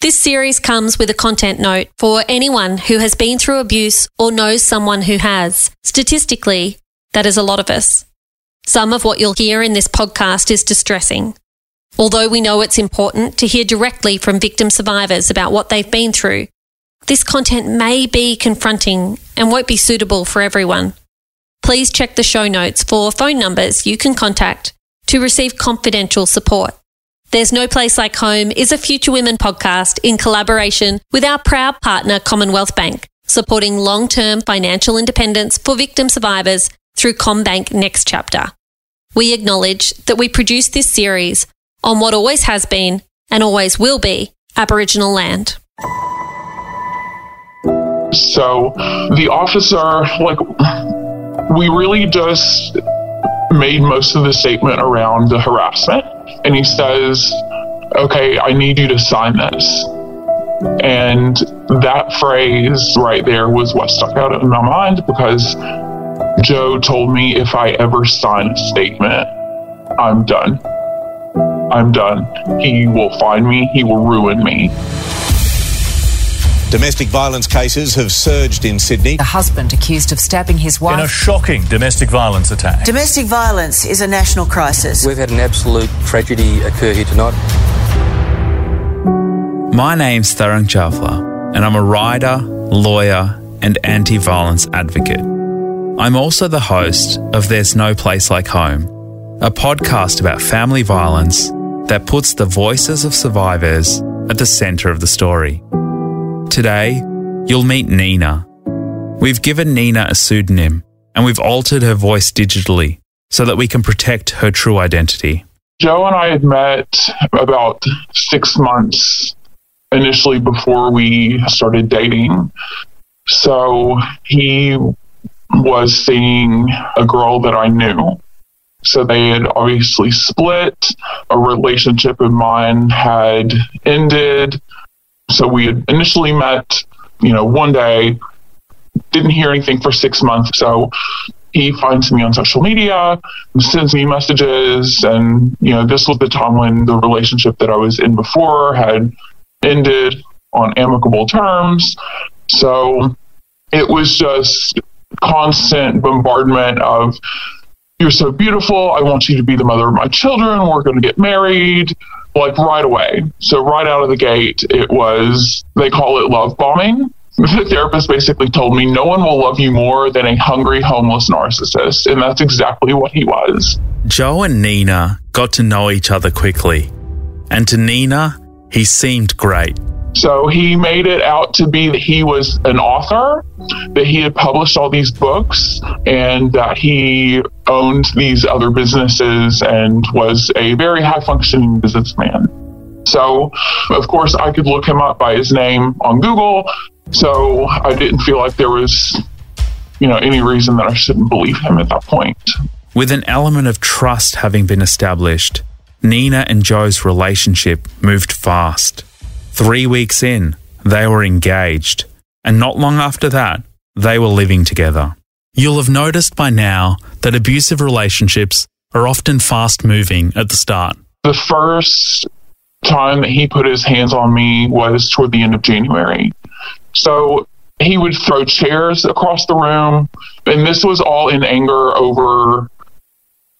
This series comes with a content note for anyone who has been through abuse or knows someone who has. Statistically, that is a lot of us. Some of what you'll hear in this podcast is distressing. Although we know it's important to hear directly from victim survivors about what they've been through, this content may be confronting and won't be suitable for everyone. Please check the show notes for phone numbers you can contact to receive confidential support. There's No Place Like Home is a Future Women podcast in collaboration with our proud partner Commonwealth Bank, supporting long-term financial independence for victim survivors through CommBank Next Chapter. We acknowledge that we produce this series on what always has been and always will be Aboriginal land. So the officer, like, we really just made most of the statement around the harassment. And he says, Okay, I need you to sign this. And that phrase right there was what stuck out in my mind because Joe told me if I ever sign a statement, I'm done. I'm done. He will find me, he will ruin me. Domestic violence cases have surged in Sydney. A husband accused of stabbing his wife. In a shocking domestic violence attack. Domestic violence is a national crisis. We've had an absolute tragedy occur here tonight. My name's Tarang Chawla, and I'm a writer, lawyer, and anti violence advocate. I'm also the host of There's No Place Like Home, a podcast about family violence that puts the voices of survivors at the centre of the story. Today, you'll meet Nina. We've given Nina a pseudonym and we've altered her voice digitally so that we can protect her true identity. Joe and I had met about six months initially before we started dating. So he was seeing a girl that I knew. So they had obviously split. A relationship of mine had ended. So we had initially met, you know, one day, didn't hear anything for six months. So he finds me on social media, sends me messages, and you know, this was the time when the relationship that I was in before had ended on amicable terms. So it was just constant bombardment of you're so beautiful. I want you to be the mother of my children. We're going to get married like right away. So right out of the gate, it was they call it love bombing. The therapist basically told me no one will love you more than a hungry homeless narcissist, and that's exactly what he was. Joe and Nina got to know each other quickly, and to Nina, he seemed great. So he made it out to be that he was an author, that he had published all these books, and that he owned these other businesses and was a very high functioning businessman. So, of course, I could look him up by his name on Google. So I didn't feel like there was, you know, any reason that I shouldn't believe him at that point. With an element of trust having been established, Nina and Joe's relationship moved fast. Three weeks in, they were engaged, and not long after that, they were living together. You'll have noticed by now that abusive relationships are often fast moving at the start. The first time that he put his hands on me was toward the end of January. So he would throw chairs across the room, and this was all in anger over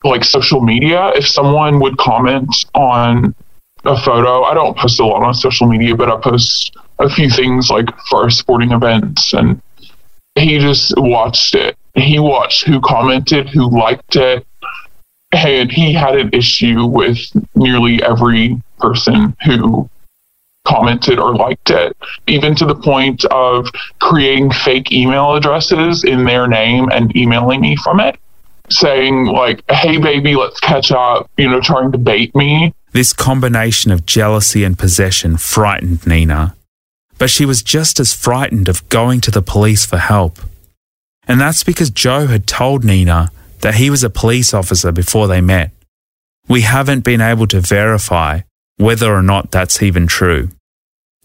like social media. If someone would comment on a photo. I don't post a lot on social media, but I post a few things like for our sporting events. And he just watched it. He watched who commented, who liked it. And he had an issue with nearly every person who commented or liked it, even to the point of creating fake email addresses in their name and emailing me from it, saying, like, hey, baby, let's catch up, you know, trying to bait me. This combination of jealousy and possession frightened Nina, but she was just as frightened of going to the police for help. And that's because Joe had told Nina that he was a police officer before they met. We haven't been able to verify whether or not that's even true.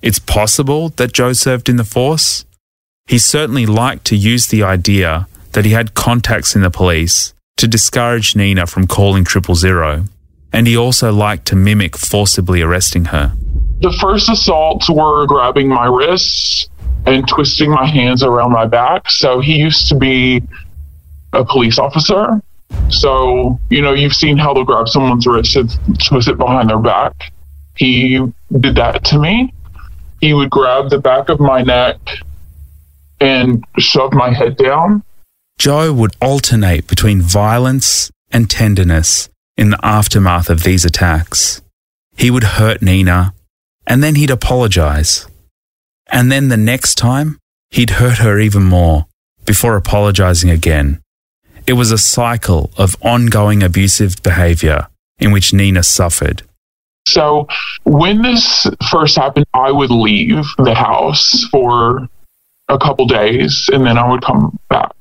It's possible that Joe served in the force. He certainly liked to use the idea that he had contacts in the police to discourage Nina from calling triple zero and he also liked to mimic forcibly arresting her. The first assaults were grabbing my wrists and twisting my hands around my back. So he used to be a police officer. So, you know, you've seen how they'll grab someone's wrist and twist it behind their back. He did that to me. He would grab the back of my neck and shove my head down. Joe would alternate between violence and tenderness in the aftermath of these attacks. He would hurt Nina, and then he'd apologize. And then the next time, he'd hurt her even more before apologizing again. It was a cycle of ongoing abusive behavior in which Nina suffered. So when this first happened, I would leave the house for a couple days and then I would come back.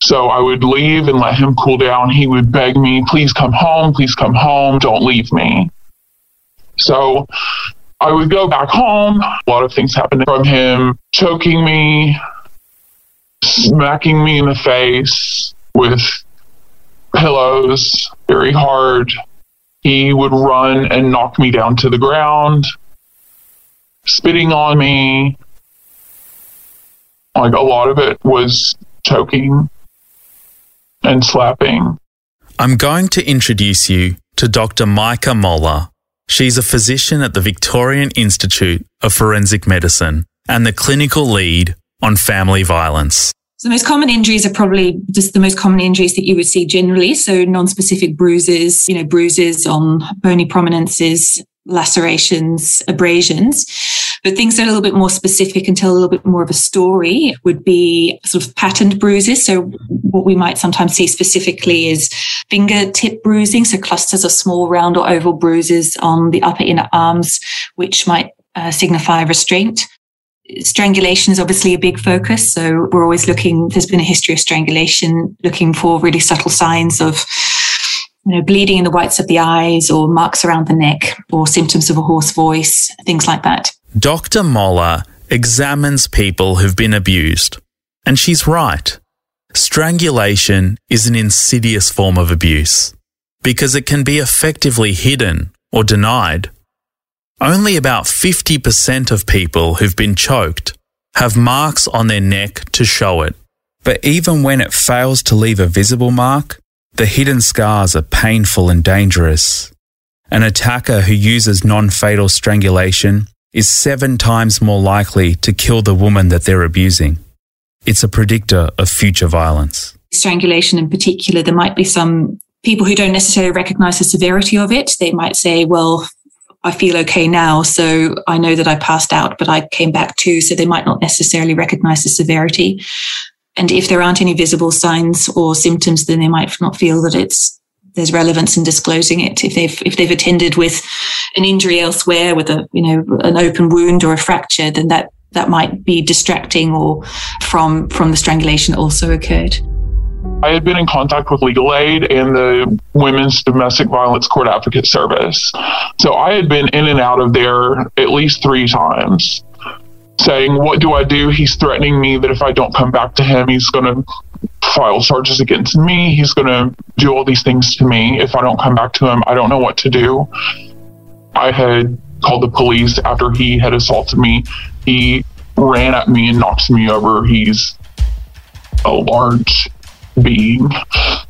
So I would leave and let him cool down. He would beg me, please come home, please come home, don't leave me. So I would go back home. A lot of things happened from him choking me, smacking me in the face with pillows very hard. He would run and knock me down to the ground, spitting on me. Like a lot of it was choking and slapping. I'm going to introduce you to Dr. Maaike Moller. She's a physician at the Victorian Institute of Forensic Medicine and the clinical lead on family violence. So the most common injuries are probably just the most common injuries that you would see generally. So non-specific bruises, you know, bruises on bony prominences, lacerations, abrasions. But things that are a little bit more specific and tell a little bit more of a story would be sort of patterned bruises. So what we might sometimes see specifically is fingertip bruising. So clusters of small round or oval bruises on the upper inner arms, which might uh, signify restraint. Strangulation is obviously a big focus. So we're always looking, there's been a history of strangulation, looking for really subtle signs of you know, bleeding in the whites of the eyes or marks around the neck or symptoms of a hoarse voice, things like that. Dr. Moller examines people who've been abused, and she's right. Strangulation is an insidious form of abuse because it can be effectively hidden or denied. Only about 50% of people who've been choked have marks on their neck to show it. But even when it fails to leave a visible mark, the hidden scars are painful and dangerous. An attacker who uses non fatal strangulation is seven times more likely to kill the woman that they're abusing. It's a predictor of future violence. Strangulation in particular, there might be some people who don't necessarily recognize the severity of it. They might say, well, I feel okay now, so I know that I passed out, but I came back too. So they might not necessarily recognize the severity. And if there aren't any visible signs or symptoms, then they might not feel that it's there's relevance in disclosing it. If they've if they've attended with an injury elsewhere, with a you know an open wound or a fracture, then that that might be distracting or from from the strangulation that also occurred. I had been in contact with Legal Aid and the Women's Domestic Violence Court Advocate Service. So I had been in and out of there at least three times saying, What do I do? He's threatening me that if I don't come back to him, he's going to file charges against me. He's going to do all these things to me. If I don't come back to him, I don't know what to do. I had called the police after he had assaulted me. He ran at me and knocked me over. He's a large being.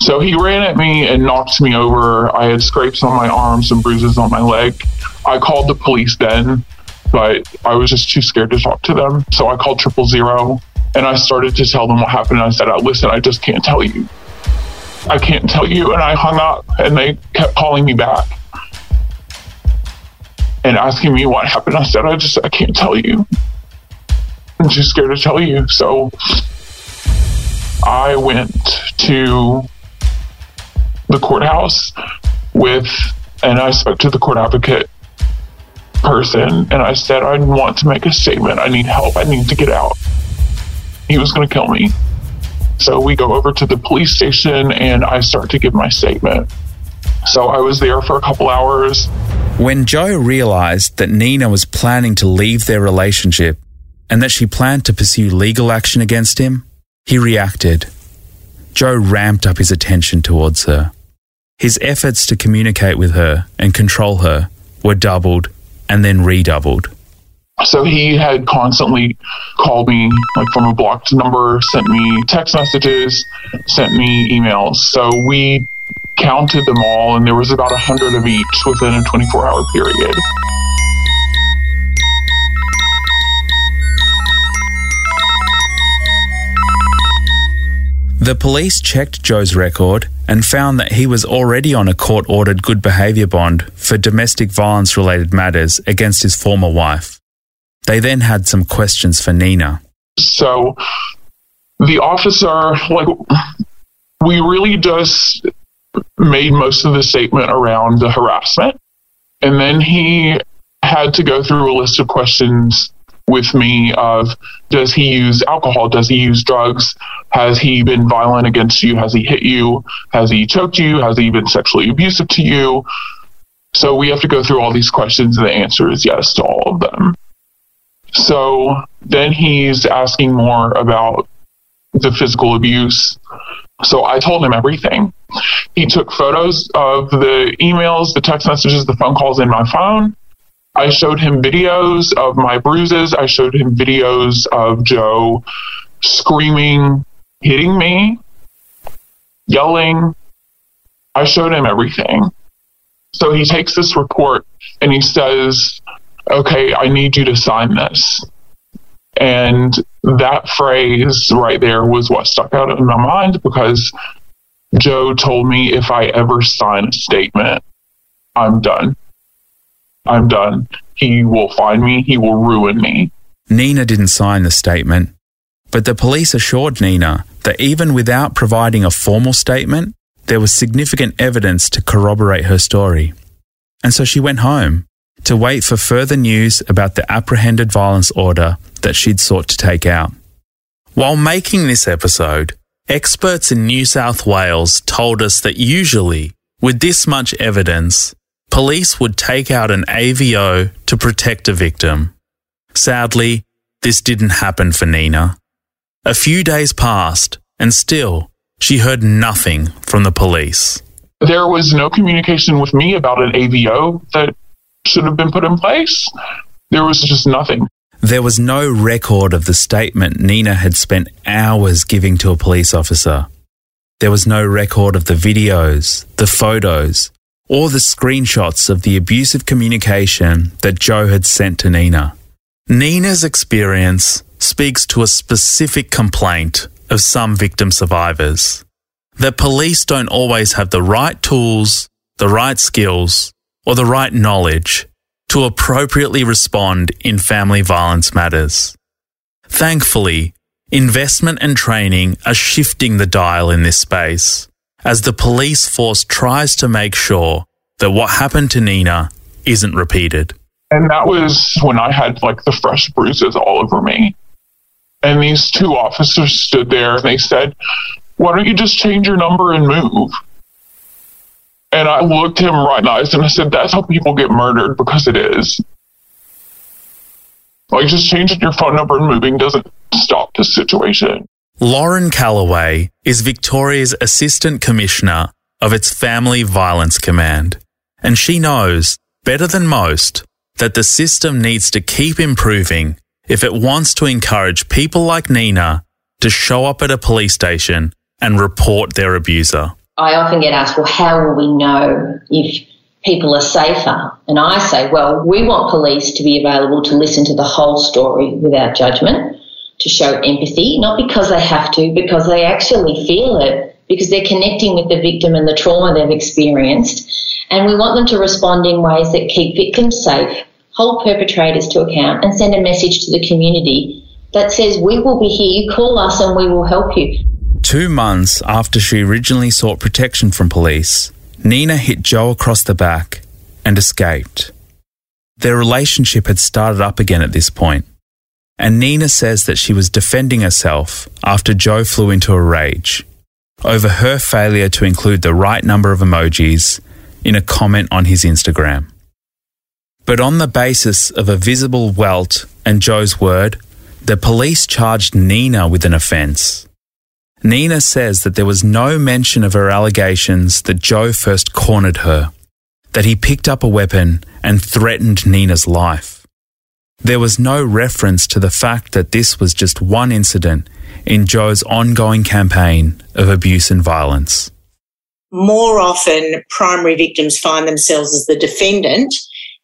So he ran at me and knocked me over. I had scrapes on my arms and bruises on my leg. I called the police then, but I was just too scared to talk to them. So I called triple zero and I started to tell them what happened. And I said, listen, I just can't tell you. I can't tell you. And I hung up and they kept calling me back and asking me what happened. I said, I just, I can't tell you. I'm too scared to tell you. So I went to the courthouse with, and I spoke to the court advocate person and I said, I want to make a statement. I need help. I need to get out. He was going to kill me. So we go over to the police station and I start to give my statement. So I was there for a couple hours. When Joe realized that Nina was planning to leave their relationship and that she planned to pursue legal action against him, he reacted. Joe ramped up his attention towards her. his efforts to communicate with her and control her were doubled and then redoubled. So he had constantly called me like from a blocked number, sent me text messages, sent me emails. So we counted them all, and there was about a hundred of each within a 24 hour period. The police checked Joe's record and found that he was already on a court ordered good behaviour bond for domestic violence related matters against his former wife. They then had some questions for Nina. So the officer, like, we really just made most of the statement around the harassment. And then he had to go through a list of questions with me of does he use alcohol? Does he use drugs? Has he been violent against you? Has he hit you? Has he choked you? Has he been sexually abusive to you? So we have to go through all these questions and the answer is yes to all of them. So then he's asking more about the physical abuse. So i told him everything. He took photos of the emails the text messages the phone calls in my phone I showed him videos of my bruises. I showed him videos of Joe screaming, hitting me, yelling. I showed him everything. So he takes this report and he says, Okay, I need you to sign this. And that phrase right there was what stuck out in my mind because Joe told me if I ever sign a statement, I'm done. I'm done. He will find me. He will ruin me. Nina didn't sign the statement, but the police assured Nina that even without providing a formal statement, there was significant evidence to corroborate her story. And so she went home to wait for further news about the apprehended violence order that she'd sought to take out. While making this episode, experts in New South Wales told us that usually, with this much evidence, police would take out an AVO to protect a victim. Sadly, this didn't happen for Nina. A few days passed, and still, she heard nothing from the police. There was no communication with me about an AVO that should have been put in place. There was just nothing. There was no record of the statement Nina had spent hours giving to a police officer. There was no record of the videos, the photos, or the screenshots of the abusive communication that Joe had sent to Nina. Nina's experience speaks to a specific complaint of some victim survivors that police don't always have the right tools, the right skills, or the right knowledge to appropriately respond in family violence matters. Thankfully, investment and training are shifting the dial in this space as the police force tries to make sure that what happened to Nina isn't repeated. And that was when I had like the fresh bruises all over me. And these two officers stood there and they said, Why don't you just change your number and move? And I looked him right in the eyes and I said, That's how people get murdered because it is. Like just changing your phone number and moving doesn't stop the situation. Lauren Callaway is Victoria's Assistant Commissioner of its Family Violence Command, and she knows, better than most, that the system needs to keep improving if it wants to encourage people like Nina to show up at a police station and report their abuser. I often get asked, well, how will we know if people are safer? And I say, well, we want police to be available to listen to the whole story without judgment, to show empathy, not because they have to, because they actually feel it, because they're connecting with the victim and the trauma they've experienced. And we want them to respond in ways that keep victims safe, hold perpetrators to account, and send a message to the community that says, We will be here, you call us and we will help you. Two months after she originally sought protection from police, Nina hit Joe across the back and escaped. Their relationship had started up again at this point, and Nina says that she was defending herself after Joe flew into a rage over her failure to include the right number of emojis in a comment on his Instagram. But on the basis of a visible welt and Joe's word, the police charged Nina with an offence. Nina says that there was no mention of her allegations that Joe first cornered her, that he picked up a weapon and threatened Nina's life. There was no reference to the fact that this was just one incident in Joe's ongoing campaign of abuse and violence. More often, primary victims find themselves as the defendant,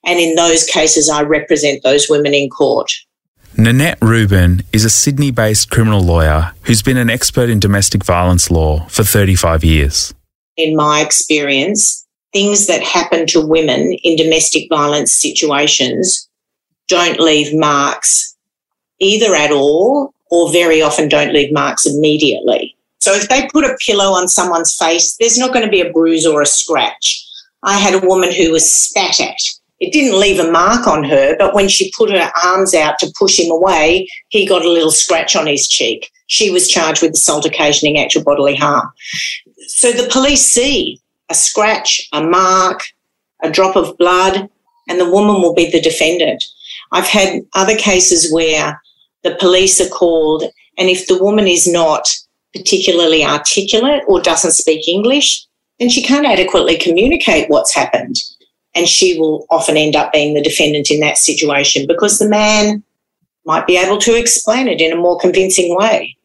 and in those cases, I represent those women in court. Nanette Rubin is a Sydney based criminal lawyer who's been an expert in domestic violence law for 35 years. In my experience, things that happen to women in domestic violence situations don't leave marks either at all or very often don't leave marks immediately. So if they put a pillow on someone's face, there's not going to be a bruise or a scratch. I had a woman who was spat at. It didn't leave a mark on her, but when she put her arms out to push him away, he got a little scratch on his cheek. She was charged with assault occasioning actual bodily harm. So the police see a scratch, a mark, a drop of blood, and the woman will be the defendant. I've had other cases where the police are called, and if the woman is not particularly articulate or doesn't speak English, then she can't adequately communicate what's happened. And she will often end up being the defendant in that situation because the man might be able to explain it in a more convincing way.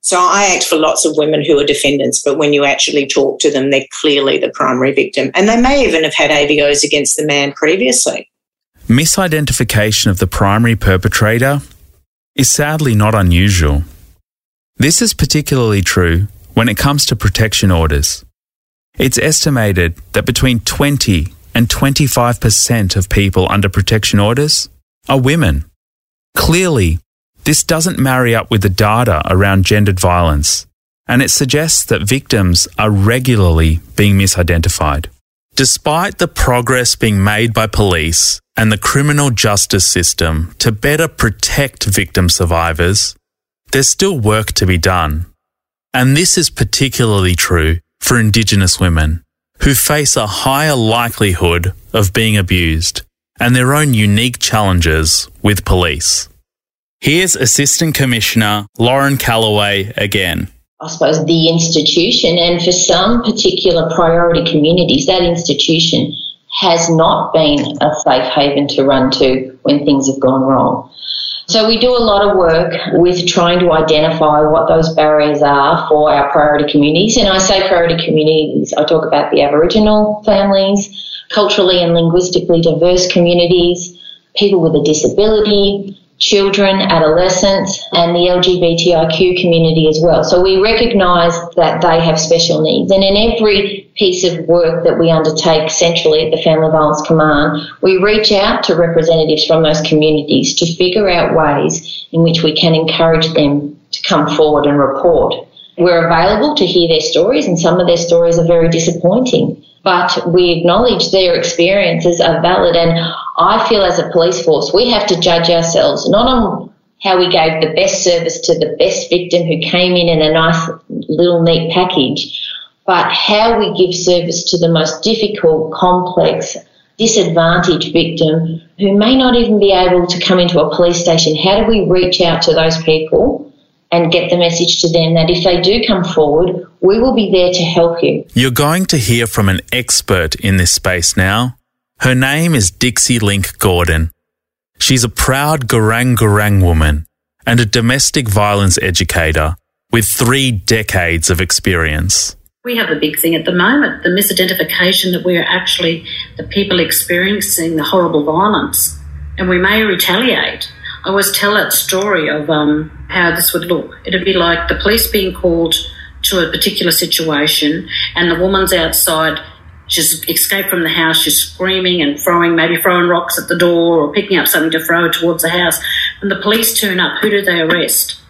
So I act for lots of women who are defendants, but when you actually talk to them, they're clearly the primary victim. And they may even have had AVOs against the man previously. Misidentification of the primary perpetrator is sadly not unusual. This is particularly true when it comes to protection orders. It's estimated that between 20 and 25% of people under protection orders are women. Clearly, this doesn't marry up with the data around gendered violence, and it suggests that victims are regularly being misidentified. Despite the progress being made by police and the criminal justice system to better protect victim survivors, there's still work to be done. And this is particularly true for Indigenous women who face a higher likelihood of being abused and their own unique challenges with police. Here's Assistant Commissioner Lauren Callaway again. I suppose, the institution. And for some particular priority communities, that institution has not been a safe haven to run to when things have gone wrong. So we do a lot of work with trying to identify what those barriers are for our priority communities. And I say priority communities, I talk about the Aboriginal families, culturally and linguistically diverse communities, people with a disability, children, adolescents, and the LGBTIQ community as well. So we recognise that they have special needs. And in every piece of work that we undertake centrally at the Family Violence Command, we reach out to representatives from those communities to figure out ways in which we can encourage them to come forward and report. We're available to hear their stories, and some of their stories are very disappointing but we acknowledge their experiences are valid. And I feel as a police force, we have to judge ourselves not on how we gave the best service to the best victim who came in in a nice little neat package, but how we give service to the most difficult, complex, disadvantaged victim who may not even be able to come into a police station. How do we reach out to those people and get the message to them that if they do come forward, we will be there to help you. You're going to hear from an expert in this space now. Her name is Dixie Link Gordon. She's a proud Gurang Gurang woman and a domestic violence educator with three decades of experience. We have a big thing at the moment the misidentification that we're actually the people experiencing the horrible violence and we may retaliate. I always tell that story of um, how this would look. It'd be like the police being called to a particular situation, and the woman's outside. She's escaped from the house. She's screaming and throwing, maybe throwing rocks at the door or picking up something to throw towards the house. When the police turn up, who do they arrest?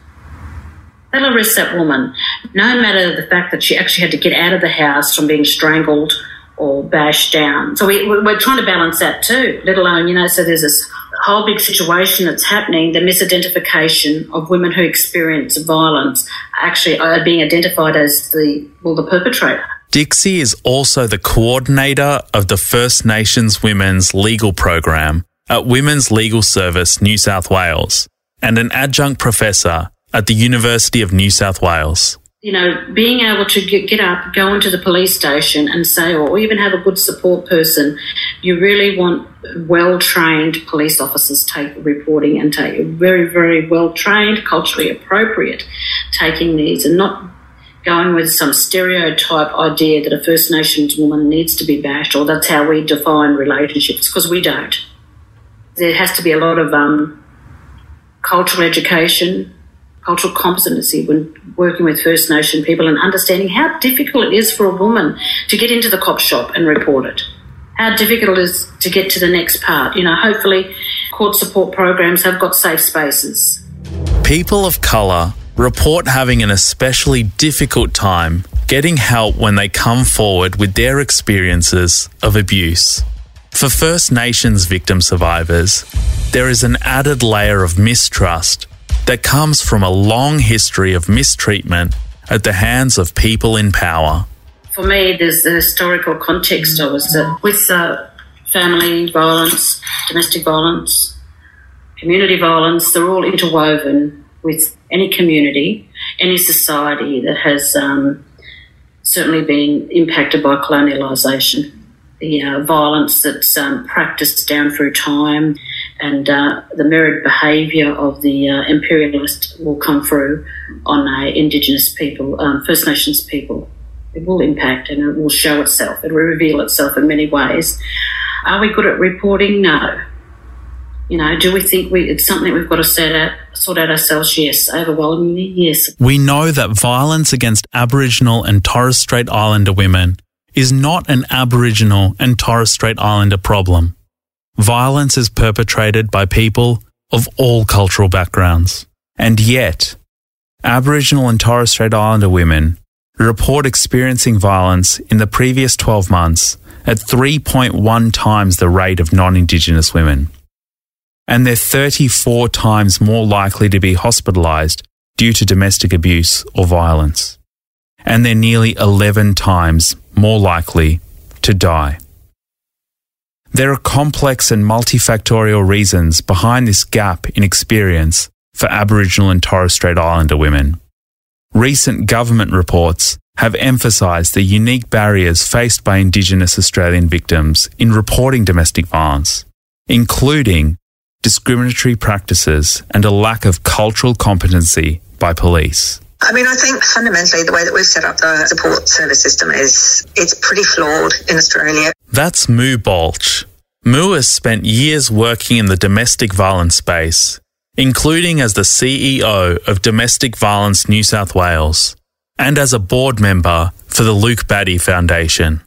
They'll arrest that woman, no matter the fact that she actually had to get out of the house from being strangled or bashed down. So we, we're trying to balance that too, let alone, you know, so there's this whole big situation that's happening, the misidentification of women who experience violence actually are being identified as the, well, the perpetrator. Dixie is also the coordinator of the First Nations Women's Legal Program at Women's Legal Service New South Wales and an adjunct professor at the University of New South Wales. you know, being able to get, up, go into the police station and say, or even have a good support person, you really want well trained police officers take reporting and take very, very well trained, culturally appropriate taking these and not going with some stereotype idea that a First Nations woman needs to be bashed or that's how we define relationships, because we don't. There has to be a lot of um, cultural education, cultural competency when working with First Nation people and understanding how difficult it is for a woman to get into the cop shop and report it. How difficult it is to get to the next part. You know, hopefully court support programs have got safe spaces. People of colour report having an especially difficult time getting help when they come forward with their experiences of abuse. For First Nations victim survivors, there is an added layer of mistrust that comes from a long history of mistreatment at the hands of people in power. For me, there's the historical context of it with uh, family violence, domestic violence, community violence, they're all interwoven with any community, any society that has um, certainly been impacted by colonialisation. The uh, violence that's um, practiced down through time, and uh, the mirrored behaviour of the uh, imperialist will come through on Indigenous people, um, First Nations people. It will impact and it will show itself. It will reveal itself in many ways. Are we good at reporting? No. You know, do we think we, it's something we've got to set out, sort out ourselves? Yes. Overwhelmingly, yes. We know that violence against Aboriginal and Torres Strait Islander women is not an Aboriginal and Torres Strait Islander problem violence is perpetrated by people of all cultural backgrounds. And yet, Aboriginal and Torres Strait Islander women report experiencing violence in the previous 12 months at 3.1 times the rate of non Indigenous women. And they're 34 times more likely to be hospitalised due to domestic abuse or violence. And they're nearly 11 times more likely to die. There are complex and multifactorial reasons behind this gap in experience for Aboriginal and Torres Strait Islander women. Recent government reports have emphasised the unique barriers faced by Indigenous Australian victims in reporting domestic violence, including discriminatory practices and a lack of cultural competency by police. I mean, I think fundamentally the way that we've set up the support service system is it's pretty flawed in Australia. That's Moo Baulch. Moo has spent years working in the domestic violence space, including as the CEO of Domestic Violence New South Wales and as a board member for the Luke Batty Foundation.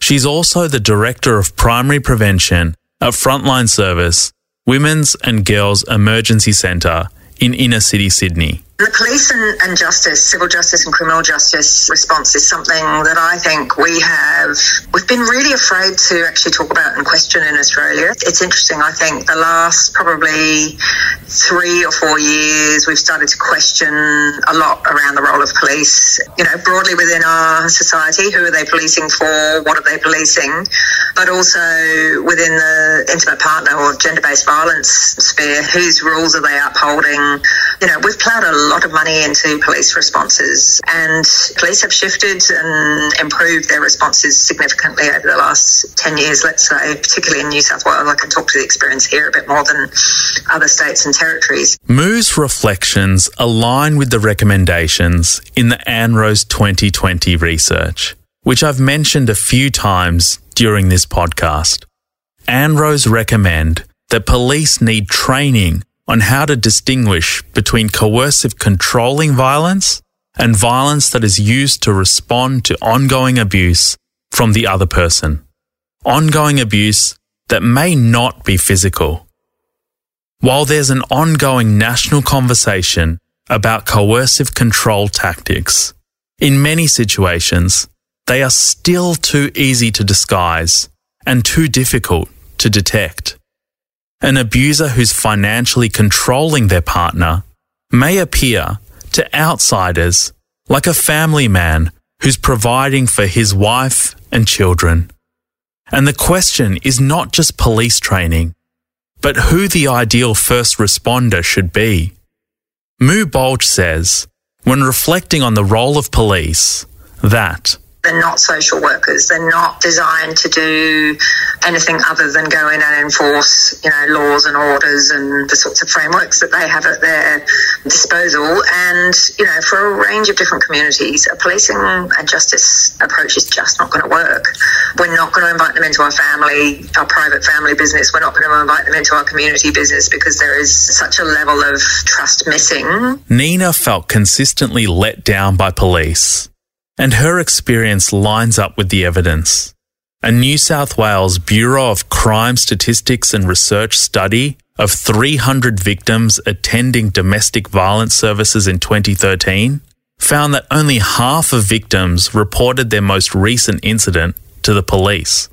She's also the Director of Primary Prevention at Frontline Service, Women's and Girls Emergency Centre in inner city Sydney. The police and, and, justice, civil justice and criminal justice response is something that I think we have, we've been really afraid to actually talk about and question in Australia. It's interesting, I think the last probably three or four years, we've started to question a lot around the role of police, you know, broadly within our society. Who are they policing for? What are they policing? But also within the intimate partner or gender based violence sphere, whose rules are they upholding? You know, we've plowed a lot of money into police responses, and police have shifted and improved their responses significantly over the last 10 years, let's say, particularly in New South Wales. I can talk to the experience here a bit more than other states and territories. Moo's reflections align with the recommendations in the ANROWS 2020 research, which I've mentioned a few times during this podcast. ANROWS recommend that police need training on how to distinguish between coercive controlling violence and violence that is used to respond to ongoing abuse from the other person. Ongoing abuse that may not be physical. While there's an ongoing national conversation about coercive control tactics, in many situations, they are still too easy to disguise and too difficult to detect. An abuser who's financially controlling their partner may appear to outsiders like a family man who's providing for his wife and children. And the question is not just police training, but who the ideal first responder should be. Moo Baulch says, when reflecting on the role of police that they're not social workers. They're not designed to do anything other than go in and enforce, you know, laws and orders and the sorts of frameworks that they have at their disposal. And, you know, for a range of different communities, a policing and justice approach is just not going to work. We're not going to invite them into our family, our private family business. We're not going to invite them into our community business because there is such a level of trust missing. Nina felt consistently let down by police and her experience lines up with the evidence. A New South Wales Bureau of Crime Statistics and Research study of 300 victims attending domestic violence services in 2013 found that only half of victims reported their most recent incident to the police.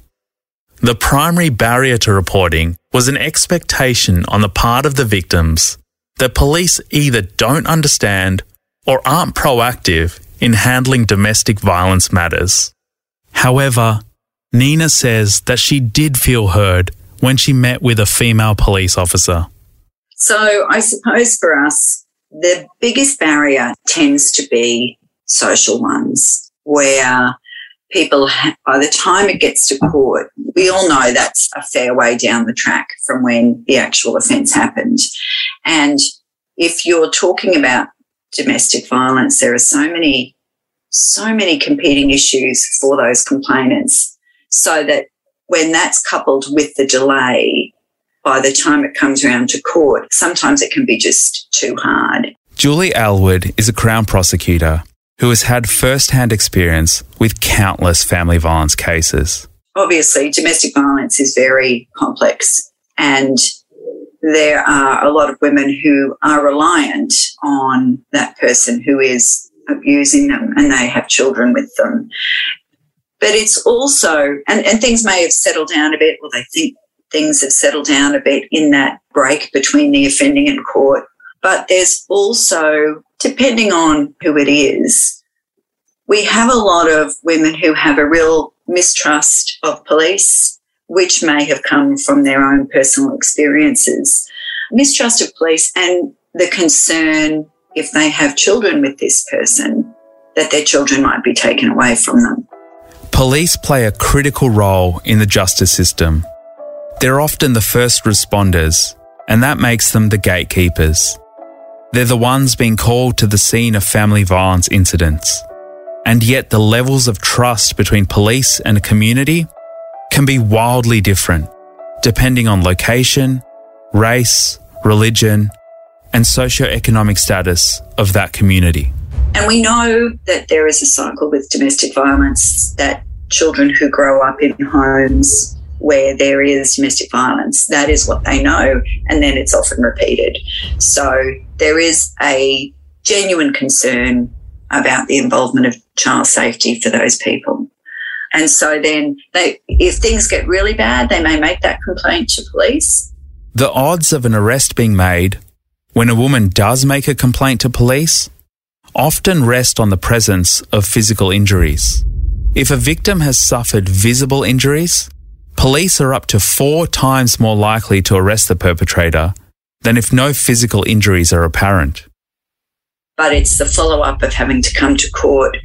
The primary barrier to reporting was an expectation on the part of the victims that police either don't understand or aren't proactive in handling domestic violence matters. However, Nina says that she did feel heard when she met with a female police officer. So, I suppose for us, the biggest barrier tends to be social ones, where people, by the time it gets to court, we all know that's a fair way down the track from when the actual offence happened. And if you're talking about domestic violence, there are so many, so many competing issues for those complainants. So that when that's coupled with the delay, by the time it comes around to court, sometimes it can be just too hard. Julie Alwood is a Crown prosecutor who has had first hand experience with countless family violence cases. Obviously, domestic violence is very complex and there are a lot of women who are reliant on that person who is abusing them and they have children with them. But it's also, and, and things may have settled down a bit, or they think things have settled down a bit in that break between the offending and court. But there's also, depending on who it is, we have a lot of women who have a real mistrust of police which may have come from their own personal experiences. Mistrust of police and the concern if they have children with this person that their children might be taken away from them. Police play a critical role in the justice system. They're often the first responders, and that makes them the gatekeepers. They're the ones being called to the scene of family violence incidents. And yet, the levels of trust between police and a community can be wildly different depending on location, race, religion, and socioeconomic status of that community. And we know that there is a cycle with domestic violence that children who grow up in homes where there is domestic violence, that is what they know, and then it's often repeated. So there is a genuine concern about the involvement of child safety for those people. And so then they, if things get really bad, they may make that complaint to police. The odds of an arrest being made when a woman does make a complaint to police often rest on the presence of physical injuries. If a victim has suffered visible injuries, police are up to four times more likely to arrest the perpetrator than if no physical injuries are apparent. But it's the follow up of having to come to court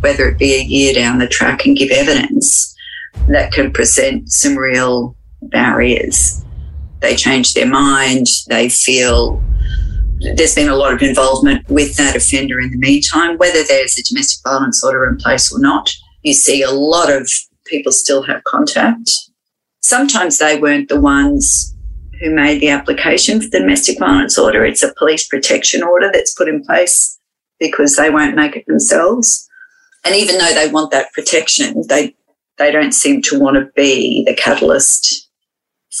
whether it be a year down the track and give evidence that can present some real barriers. They change their mind, they feel there's been a lot of involvement with that offender in the meantime, whether there's a domestic violence order in place or not. You see a lot of people still have contact. Sometimes they weren't the ones who made the application for the domestic violence order. It's a police protection order that's put in place because they won't make it themselves. And even though they want that protection, they they don't seem to want to be the catalyst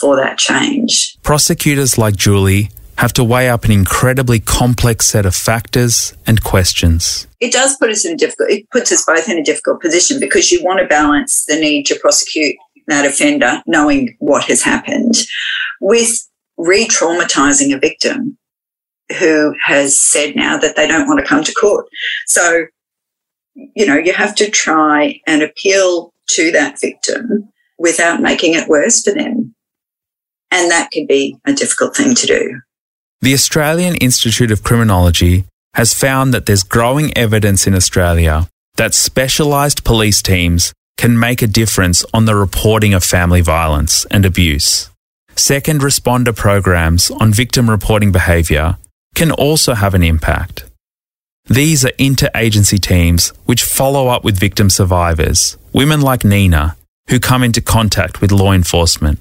for that change. Prosecutors like Julie have to weigh up an incredibly complex set of factors and questions. It does put us in a difficult it puts us both in a difficult position because you want to balance the need to prosecute that offender knowing what has happened with re-traumatizing a victim who has said now that they don't want to come to court. So you know, you have to try and appeal to that victim without making it worse for them. And that can be a difficult thing to do. The Australian Institute of Criminology has found that there's growing evidence in Australia that specialised police teams can make a difference on the reporting of family violence and abuse. Second responder programs on victim reporting behaviour can also have an impact. These are interagency teams which follow up with victim survivors, women like Nina, who come into contact with law enforcement.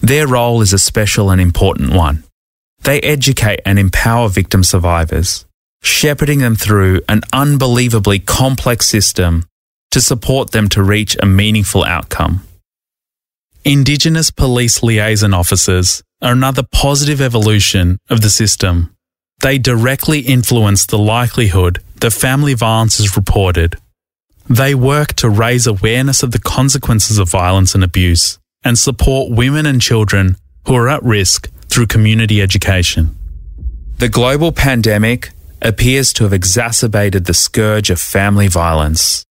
Their role is a special and important one. They educate and empower victim survivors, shepherding them through an unbelievably complex system to support them to reach a meaningful outcome. Indigenous police liaison officers are another positive evolution of the system. They directly influence the likelihood that family violence is reported. They work to raise awareness of the consequences of violence and abuse and support women and children who are at risk through community education. The global pandemic appears to have exacerbated the scourge of family violence.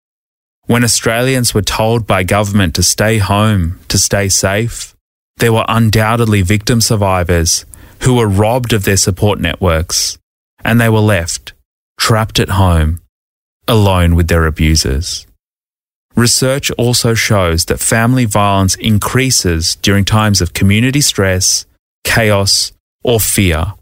When Australians were told by government to stay home, to stay safe, there were undoubtedly victim survivors who were robbed of their support networks and they were left trapped at home, alone with their abusers. Research also shows that family violence increases during times of community stress, chaos, or fear,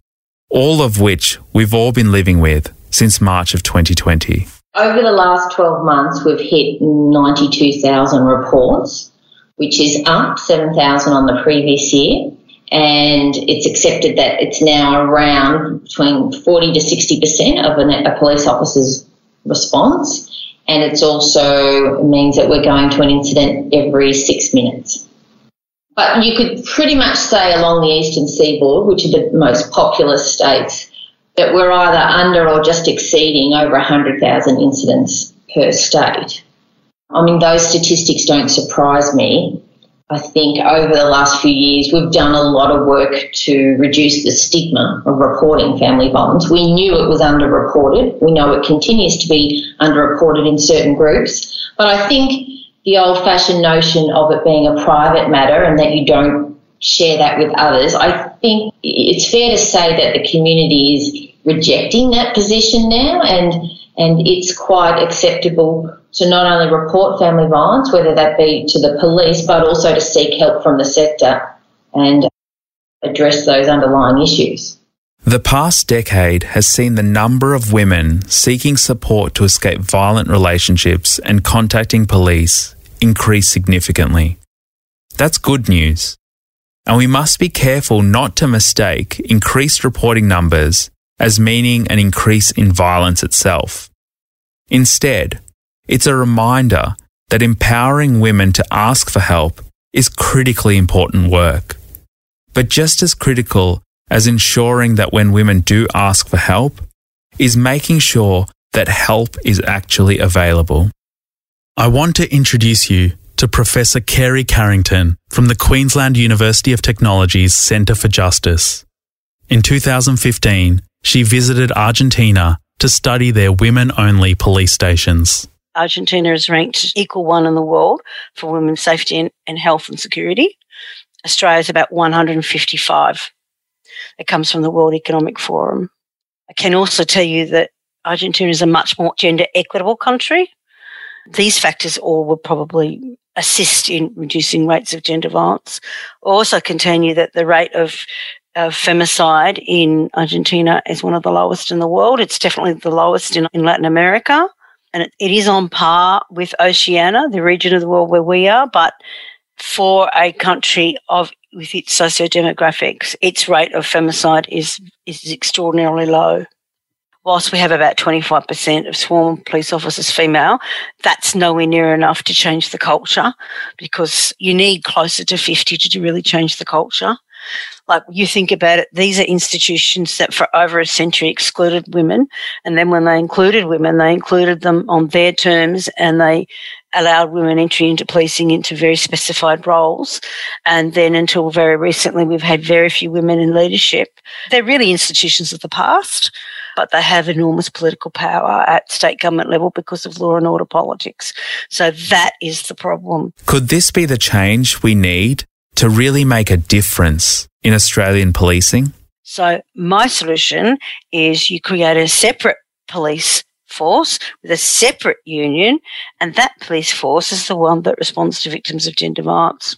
all of which we've all been living with since March of 2020. Over the last 12 months, we've hit 92,000 reports, which is up 7,000 on the previous year. And it's accepted that it's now around between 40 to 60% of a, police officer's response. And it's also means that we're going to an incident every six minutes. But you could pretty much say along the eastern seaboard, which are the most populous states, that we're either under or just exceeding over 100,000 incidents per state. I mean, those statistics don't surprise me. I think over the last few years, we've done a lot of work to reduce the stigma of reporting family violence. We knew it was underreported. We know it continues to be underreported in certain groups. But I think the old fashioned notion of it being a private matter and that you don't share that with others, I think it's fair to say that the community is rejecting that position now and and it's quite acceptable to not only report family violence, whether that be to the police, but also to seek help from the sector and address those underlying issues. The past decade has seen the number of women seeking support to escape violent relationships and contacting police increase significantly. That's good news. And we must be careful not to mistake increased reporting numbers as meaning an increase in violence itself. Instead, it's a reminder that empowering women to ask for help is critically important work. But just as critical as ensuring that when women do ask for help is making sure that help is actually available. I want to introduce you to Professor Kerry Carrington from the Queensland University of Technology's Centre for Justice. In 2015, she visited Argentina to study their women only police stations. Argentina is ranked equal one in the world for women's safety and, health and security. Australia is about 155. It comes from the World Economic Forum. I can also tell you that Argentina is a much more gender equitable country. These factors all will probably assist in reducing rates of gender violence. I also, can tell you that the rate of of femicide in Argentina is one of the lowest in the world. It's definitely the lowest in, in Latin America. And it, it is on par with Oceania, the region of the world where we are. But for a country of with its socio-demographics, its rate of femicide is is extraordinarily low. Whilst we have about 25% of sworn police officers female, that's nowhere near enough to change the culture because you need closer to 50 to really change the culture. Like you think about it, these are institutions that for over a century excluded women. And then when they included women, they included them on their terms and they allowed women entry into policing into very specified roles. And then until very recently, we've had very few women in leadership. They're really institutions of the past, but they have enormous political power at state government level because of law and order politics. So that is the problem. Could this be the change we need to really make a difference in Australian policing? So my solution is you create a separate police force with a separate union, and that police force is the one that responds to victims of gender violence.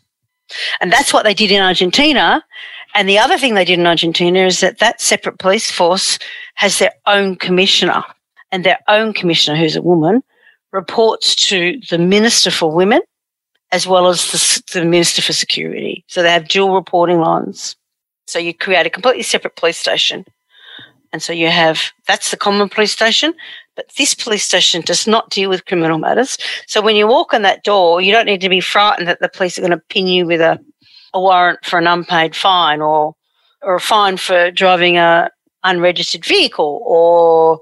And that's what they did in Argentina. And the other thing they did in Argentina is that that separate police force has their own commissioner, and their own commissioner, who's a woman, reports to the Minister for Women as well as the, the Minister for Security. So they have dual reporting lines. So you create a completely separate police station. And so you have that's the common police station, but this police station does not deal with criminal matters. So when you walk in that door, you don't need to be frightened that the police are going to pin you with a, a warrant for an unpaid fine or or a fine for driving a unregistered vehicle or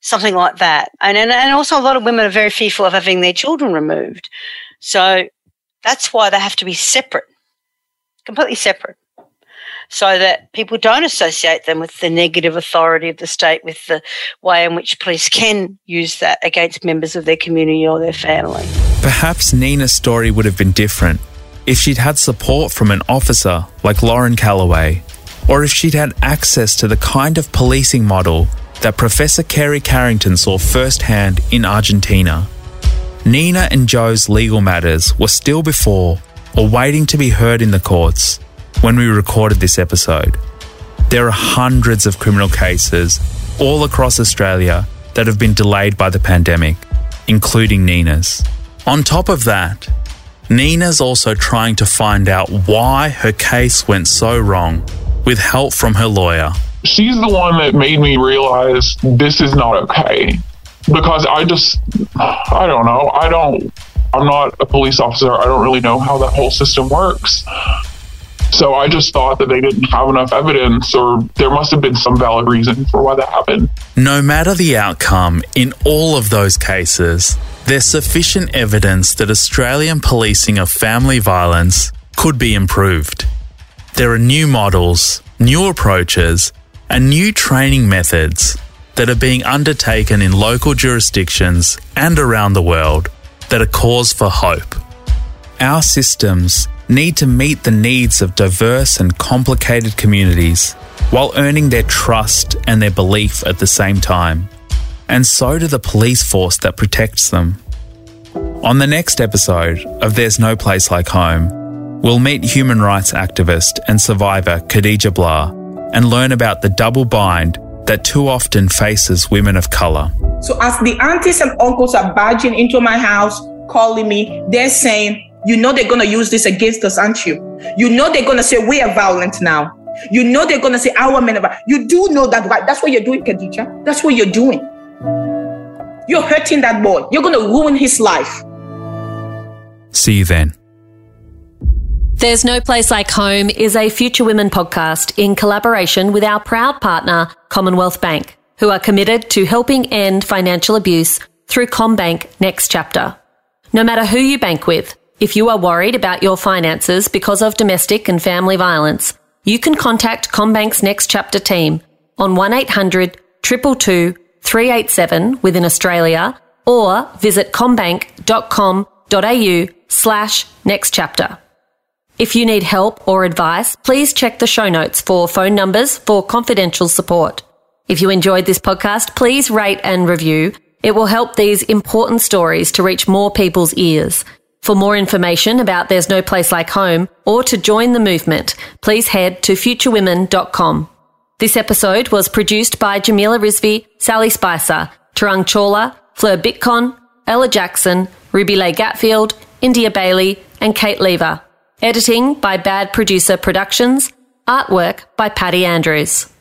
something like that. And, and, and also a lot of women are very fearful of having their children removed. So that's why they have to be separate, completely separate, so that people don't associate them with the negative authority of the state, with the way in which police can use that against members of their community or their family. Perhaps Nina's story would have been different if she'd had support from an officer like Lauren Callaway, or if she'd had access to the kind of policing model that Professor Kerry Carrington saw firsthand in Argentina. Nina and Joe's legal matters were still before or waiting to be heard in the courts when we recorded this episode. There are hundreds of criminal cases all across Australia that have been delayed by the pandemic, including Nina's. On top of that, Nina's also trying to find out why her case went so wrong with help from her lawyer. She's the one that made me realize this is not okay because I just, I don't know. I don't, I'm not a police officer. I don't really know how that whole system works. So I just thought that they didn't have enough evidence, or there must have been some valid reason for why that happened. No matter the outcome, in all of those cases, there's sufficient evidence that Australian policing of family violence could be improved. There are new models, new approaches, and new training methods that are being undertaken in local jurisdictions and around the world that are cause for hope. Our systems need to meet the needs of diverse and complicated communities while earning their trust and their belief at the same time. And so do the police force that protects them. On the next episode of There's No Place Like Home, we'll meet human rights activist and survivor Khadija Gbla and learn about the double bind that too often faces women of colour. So, as the aunties and uncles are barging into my house, calling me, they're saying, You know, they're going to use this against us, aren't you? You know, they're going to say, We are violent now. You know, they're going to say, Our men are. You do know that, right? That's what you're doing, Khadija. That's what you're doing. You're hurting that boy. You're going to ruin his life. See you then. There's No Place Like Home is a Future Women podcast in collaboration with our proud partner, Commonwealth Bank, who are committed to helping end financial abuse through CommBank Next Chapter. No matter who you bank with, if you are worried about your finances because of domestic and family violence, you can contact CommBank's Next Chapter team on 1800 222 387 within Australia or visit commbank.com.au slash next chapter. If you need help or advice, please check the show notes for phone numbers for confidential support. If you enjoyed this podcast, please rate and review. It will help these important stories to reach more people's ears. For more information about There's No Place Like Home or to join the movement, please head to futurewomen.com. This episode was produced by Jamila Rizvi, Sally Spicer, Tarang Chawla, Fleur Bitcon, Ella Jackson, Ruby Leigh Gatfield, India Bailey, and Kate Lever. Editing by Bad Producer Productions. Artwork by Patty Andrews.